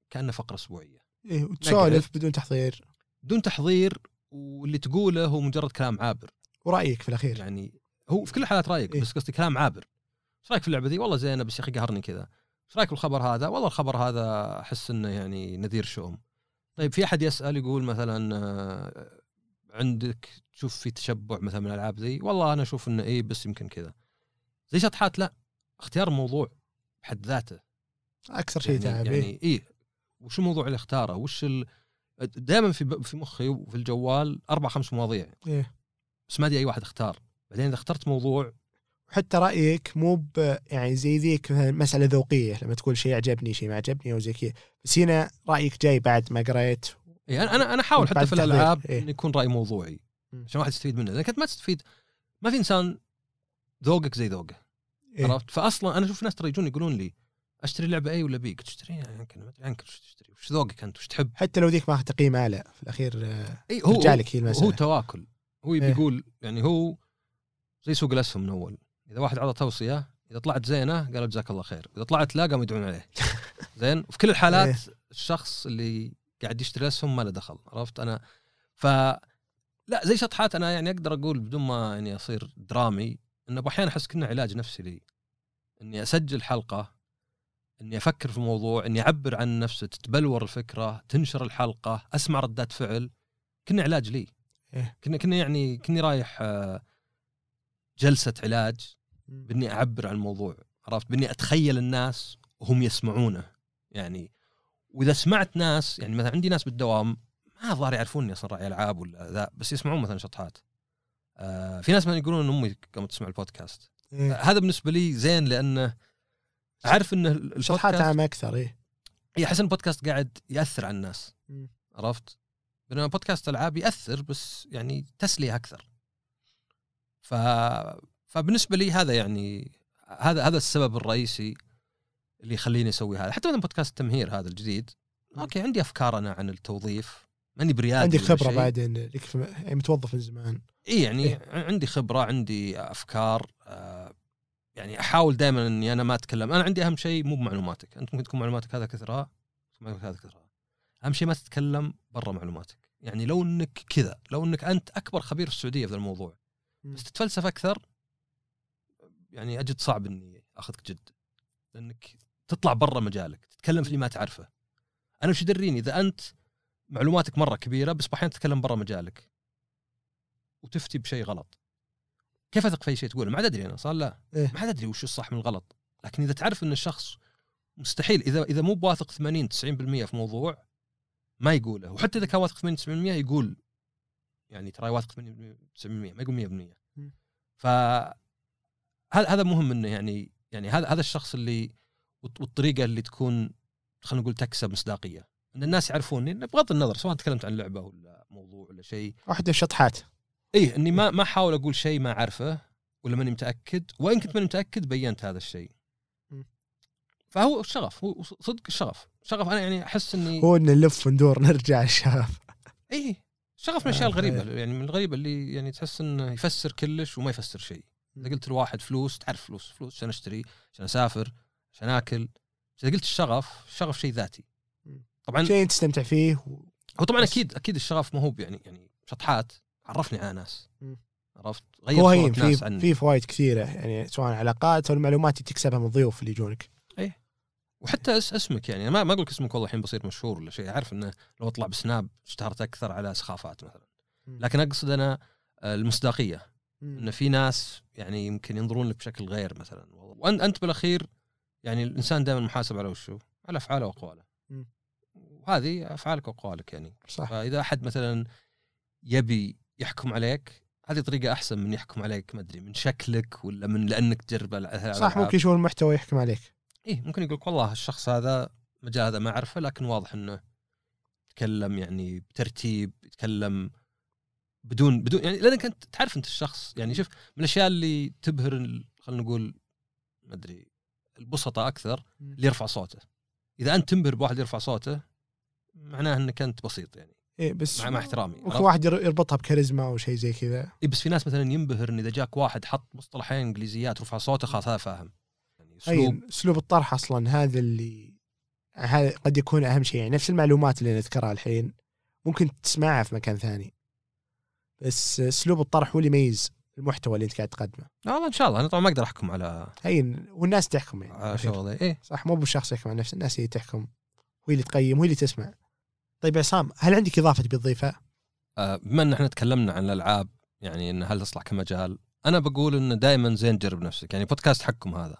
كأنه فقرة أسبوعية. إيه وتسولف. بدون تحضير. بدون تحضير واللي تقوله هو مجرد كلام عابر. ورأيك في الأخير. يعني هو في كل الحالات رأيك إيه. بس قصدي كلام عابر. إيش رأيك في اللعبة ذي؟ والله زينة بس يا أخي قهرني كذا. إيش رأيك بالخبر هذا؟ والله الخبر هذا أحس إنه يعني نذير شؤم طيب في أحد يسأل يقول مثلا آه، عندك تشوف في تشبع مثلا من الألعاب ذي؟ والله أنا أشوف إنه إيه بس يمكن كذا. زي شطحات لا اختيار الموضوع بحد ذاته أكثر شيء يعني, تعب إيه. يعني إيه وش الموضوع اللي اختاره وش ال... دائما في في مخي وفي الجوال أربع خمس مواضيع إيه. بس ما أدري أي واحد اختار بعدين إذا اخترت موضوع وحتى رأيك مو ب يعني زي ذيك مسألة ذوقية لما تقول شيء عجبني شيء ما عجبني أو زي كذا بس هنا رأيك جاي بعد ما قريت إيه أنا أنا أحاول حتى في الألعاب إيه. إنه يكون رأي موضوعي. عشان الواحد يستفيد منه أنت ما تستفيد ما في إنسان ذوقك زي ذوقه. إيه. عرفت؟ فاصلا أنا أشوف ناس ترى يجون يقولون لي أشتري لعبة اي ولا بي قلت أشتريها يمكن ما أدري عنك وش تشتري؟ وش ذوقك أنت؟ وش تحب؟ حتى لو ذيك ماخذ تقييم أعلى في الأخير آه، إي هو لك هي هو المساله تواكل. هو إيه. يقول يعني هو زي سوق الأسهم من أول. إذا واحد عطى توصية إذا طلعت زينة قالوا جزاك الله خير. إذا طلعت لا قاموا يدعون عليه. زين؟ وفي كل الحالات إيه. الشخص اللي قاعد يشتري أسهم ما له دخل عرفت؟ أنا ف لا زي شطحات أنا يعني أقدر أقول بدون ما يعني أصير درامي انه أحيانا أحس كنا علاج نفسي لي. إني أسجل حلقة إني أفكر في الموضوع إني أعبر عن نفسي تتبلور الفكرة تنشر الحلقة أسمع ردات فعل كنا علاج لي. إيه. كنا كنا يعني كني رايح آه، جلسة علاج. بإني أعبر عن الموضوع عرفت؟ بإني أتخيل الناس وهم يسمعونه يعني. وإذا سمعت ناس يعني مثلا عندي ناس بالدوام ما ظهر يعرفوني أصلا راعي ألعاب ولا ذا بس يسمعون مثلا شطحات. آه في ناس مثلا يقولون إن أمي قامت تسمع البودكاست إيه. هذا بالنسبة لي زين لأنه أعرف إن ال- شطحات البودكاست عامه أكثر إيه اي أحس إن البودكاست قاعد يأثر على الناس. عرفت؟ بينما بودكاست العاب يأثر بس يعني تسلية أكثر. ف فبالنسبة لي هذا يعني هذا هذا السبب الرئيسي اللي يخليني أسوي هذا، حتى مثلا بودكاست التمهير هذا الجديد. okay عندي أفكار أنا عن التوظيف ماني بريادي عندك ولا خبرة. بعدين لك يعني متوظف من زمان. إي يعني إيه. عندي خبرة عندي أفكار آه، يعني أحاول دائما إني أنا ما أتكلم. أنا عندي أهم شيء مو بمعلوماتك. أنت ممكن تكون معلوماتك هذا كثرها معلوماتك هذا كثرها أهم شيء ما تتكلم برا معلوماتك. يعني لو إنك كذا لو إنك أنت أكبر خبير في السعودية في الموضوع. بس تتفلسف أكثر يعني أجد صعب إني أخذك جد. لأنك تطلع برا مجالك تتكلم في اللي ما تعرفه. أنا وش يدريني؟ إذا أنت معلوماتك مرة كبيرة بس أحيانا تتكلم برا مجالك. وتفتي بشيء غلط. كيف أثق في أي شيء تقوله؟ ما عاد ادري أنا صار لا. إيه. ما عاد ادري وش الصح من الغلط. لكن إذا تعرف إن الشخص مستحيل إذا إذا مو بواثق 80 90% في موضوع ما يقوله. وحتى إذا كان واثق 80 90% يقول يعني ترى واثق 80 90% ما يقول 100% مم. ف هذا هذا مهم إنه يعني يعني هذا هذا الشخص اللي والط- والطريقة اللي تكون خلينا نقول تكسب مصداقية. إن الناس يعرفوني بغض النظر سواء تكلمت عن لعبة ولا موضوع ولا شيء. واحدة الشطحات إيه إني ما ما أحاول أقول شيء ما أعرفه ولا ماني متأكد وإن كنت ماني متأكد بينت هذا الشيء. فهو الشغف هو صدق الشغف شغف أنا يعني أحس إني هو ان نلف وندور نرجع الشغف إيه شغف من الأشياء آه، الغريبة يعني من الغريبة اللي يعني تحس إنه يفسر كلش وما يفسر شيء. إذا قلت لواحد فلوس تعرف فلوس فلوس عشان أشتري عشان أسافر عشان آكل. إذا قلت الشغف الشغف شيء ذاتي. طبعا شيء تستمتع فيه و... هو طبعا أكيد أكيد الشغف ما هو يعني يعني شطحات. عرفني على ناس. عرفت؟ غير هو صورة ناس في عني. في فوائد كثيرة يعني سواء علاقات أو المعلومات اللي تكسبها من الضيوف اللي يجونك. وحتى اس اسمك يعني. ما ما أقول لك اسمك والله الحين بصير مشهور ولا شيء. أعرف إنه لو أطلع بسناب اشتهرت أكثر على سخافات مثلا. لكن أقصد أنا آه، المصداقية. مم. إن في ناس يعني يمكن ينظرون لك بشكل غير مثلا. وانت أنت بالأخير يعني الإنسان دائما محاسب على وشه على أفعاله وأقواله. وهذه أفعالك وأقوالك يعني. صح. فإذا أحد مثلا يبي يحكم عليك هذه طريقة أحسن من يحكم عليك ما أدري من شكلك ولا من لأنك تجرب. صح ممكن يشوف المحتوى يحكم عليك. إيه ممكن يقول لك والله الشخص هذا مجال هذا ما أعرفه لكن واضح إنه يتكلم يعني بترتيب يتكلم بدون بدون يعني لأنك أنت تعرف أنت الشخص. يعني شوف من الأشياء اللي تبهر خلينا نقول ما أدري البسطة أكثر اللي يرفع صوته. إذا أنت تنبهر بواحد يرفع صوته معناه إنك أنت بسيط يعني. إيه بس مع, مع احترامي ممكن عرفت؟ واحد ير- يربطها بكاريزما أو شيء زي كذا. إيه بس في ناس مثلا ينبهر إن إذا جاك واحد حط مصطلحين إنجليزيات ورفع صوته خلاص هذا فاهم. يعني اسلوب أي أسلوب. الطرح أصلا هذا اللي هذا قد يكون أهم شيء. يعني نفس المعلومات اللي نذكرها الحين ممكن تسمعها في مكان ثاني. بس أسلوب الطرح هو اللي يميز المحتوى اللي أنت قاعد تقدمه. آه والله إن شاء الله. أنا طبعا ما أقدر أحكم على هين والناس تحكم يعني. على شغلي إيه. صح مو بالشخص يحكم على نفسه الناس هي تحكم. وهي اللي تقيم وهي اللي تسمع. طيب عصام هل عندك إضافة تبي تضيفها؟ آه، بما إن إحنا تكلمنا عن الألعاب يعني إن هل تصلح كمجال أنا بقول انه دائما زين تجرب نفسك يعني بودكاست حقكم هذا.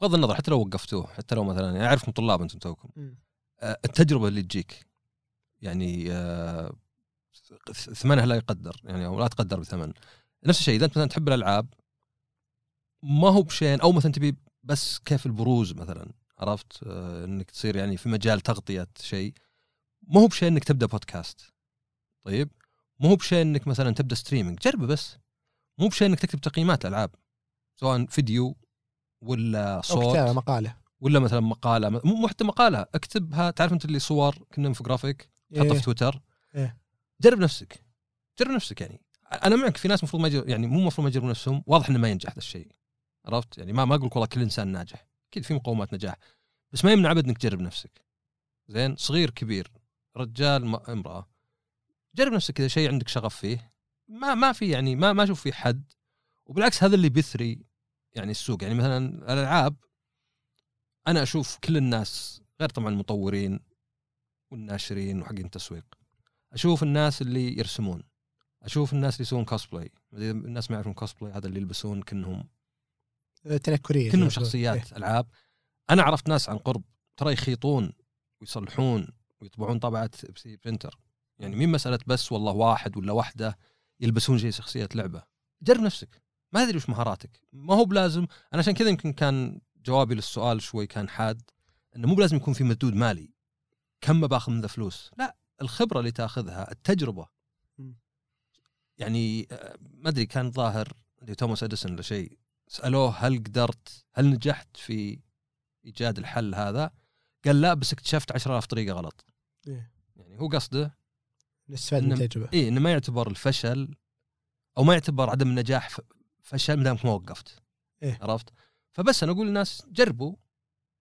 بغض النظر حتى لو وقفتوه حتى لو مثلا يعني أعرفكم طلاب أنتم توكم. آه، التجربة اللي تجيك يعني آه، ثمنها لا يقدر يعني أو لا تقدر بثمن. نفس الشيء إذا أنت مثلا تحب الألعاب ما هو بشين أو مثلا تبي بس كيف البروز مثلا عرفت؟ إنك تصير يعني في مجال تغطية شيء. ما هو بشين إنك تبدأ بودكاست طيب؟ مو هو بشيء إنك مثلا تبدأ streaming جربه بس. مو بشيء إنك تكتب تقييمات ألعاب سواء فيديو ولا صوت. كتابة مقالة. ولا مثلا مقالة. مو حتى مقالة اكتبها. تعرف أنت اللي صور كنا انفوجرافيك تحطها إيه. في تويتر. إيه. جرب نفسك. جرب نفسك يعني. أنا معك في ناس المفروض ما يجر يعني مو المفروض ما يجربون نفسهم. واضح إنه ما ينجح هذا الشيء. عرفت؟ يعني ما ما أقول والله كل إنسان ناجح. أكيد في مقومات نجاح. بس ما يمنع أبد إنك تجرب نفسك. زين؟ صغير كبير. رجال امرأة. جرب نفسك كذا شيء عندك شغف فيه. ما ما في يعني ما ما أشوف في حد. وبالعكس هذا اللي بيثري يعني السوق. يعني مثلا الألعاب أنا أشوف كل الناس غير طبعا المطورين والناشرين وحقين التسويق أشوف الناس اللي يرسمون. أشوف الناس اللي يسوون كوسبلاي الناس ما يعرفون كوسبلاي هذا اللي يلبسون كأنهم تنكرية كلهم إيه. شخصيات ألعاب. أنا عرفت ناس عن قرب ترى يخيطون ويصلحون. ويطبعون طبعات ب 3D printer يعني مين مساله بس والله واحد ولا واحدة يلبسون شيء شخصية لعبة. جرب نفسك. ما أدري وش مهاراتك. ما هو بلازم. أنا عشان كذا يمكن كان جوابي للسؤال شوي كان حاد إنه مو بلازم يكون في مردود مالي. كم باخذ من ذا فلوس؟ لا الخبرة اللي تاخذها التجربة. يعني آه، ما أدري كان ظاهر توماس أديسون ولا شيء سألوه هل قدرت هل نجحت في إيجاد الحل هذا؟ قال لا بس اكتشفت 10000 طريقة غلط. إيه. يعني هو قصده نستفاد من التجربه اي إنه ما يعتبر الفشل أو ما يعتبر عدم النجاح فشل ما دامك ما وقفت. إيه. عرفت؟ فبس أنا أقول للناس جربوا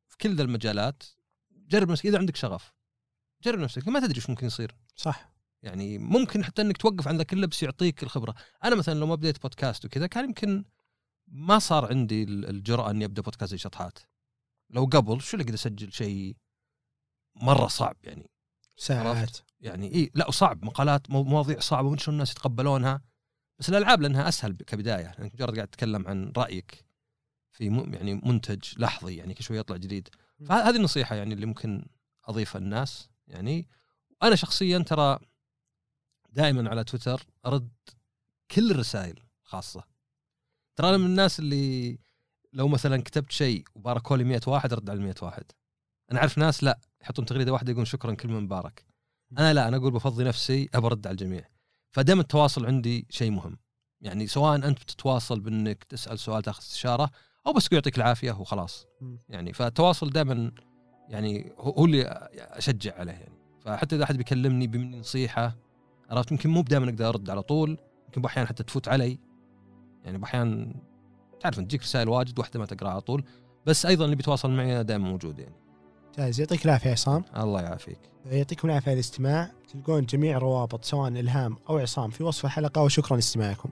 في كل ذا المجالات جرب نفسك إذا عندك شغف. جرب نفسك ما تدري إيش ممكن يصير. صح. يعني ممكن حتى إنك توقف عن ذا كله بس يعطيك الخبرة. أنا مثلا لو ما بديت بودكاست وكذا كان يمكن ما صار عندي ال- الجرأة إني أبدأ بودكاست زي شطحات لو قبل شو اللي أقدر أسجل شيء مرة صعب يعني؟ ساعات. يعني اي لا وصعب مقالات مو- مواضيع صعبة ومن شلون الناس يتقبلونها. بس الألعاب لأنها أسهل كبداية. يعني مجرد قاعد تتكلم عن رأيك في م- يعني منتج لحظي يعني كل شوي يطلع جديد. فهذه النصيحة يعني اللي ممكن اضيفها للناس يعني أنا شخصيا ترى دائما على تويتر أرد كل الرسائل خاصة. ترى أنا من الناس اللي لو مثلا كتبت شيء وباركوا لي 100 واحد ارد على 100 واحد. أنا أعرف ناس لا يحطون تغريدة واحدة يقولون شكرا كلمه مبارك. أنا لا أنا أقول بفضي نفسي أبى أرد على الجميع. فدائما التواصل عندي شيء مهم. يعني سواء أنت بتتواصل بأنك تسأل سؤال تأخذ استشارة أو بس يعطيك العافية وخلاص. يعني فالتواصل دائما يعني هو اللي أشجع عليه يعني. فحتى إذا أحد بيكلمني بمني نصيحة عرفت؟ يمكن مو بدائما أقدر أرد على طول يمكن بأحيان حتى تفوت علي. يعني بأحيان تعرف تجيك رسائل واجد واحدة ما تقرأها على طول بس أيضا اللي بيتواصل معي دائما موجود يعني. جاهز يعطيك العافية يا عصام. الله يعافيك. يعطيكم العافية على الاستماع. تلقون جميع الروابط سواء إلهام أو عصام في وصف الحلقة وشكرا لاستماعكم.